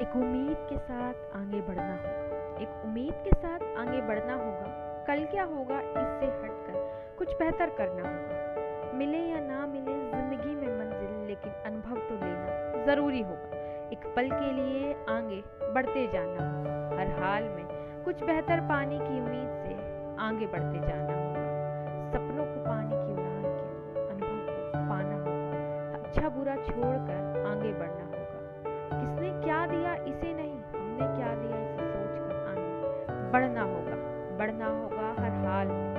एक उम्मीद के साथ आगे बढ़ना होगा। एक उम्मीद के साथ आगे बढ़ना होगा। कल क्या होगा, इससे हटकर कुछ बेहतर करना होगा। मिले या ना मिले, ज़िंदगी में मंजिल, लेकिन अनुभव तो लेना ज़रूरी होगा। एक पल के लिए आगे बढ़ते जाना हर हाल में कुछ बेहतर पाने की उम्मीद से आगे बढ़ते जाना सपनों को पाने की उड़ान के अनुभव को पाना अच्छा बुरा छोड़कर आगे बढ़ना बढ़ना होगा बढ़ना होगा हर हाल में।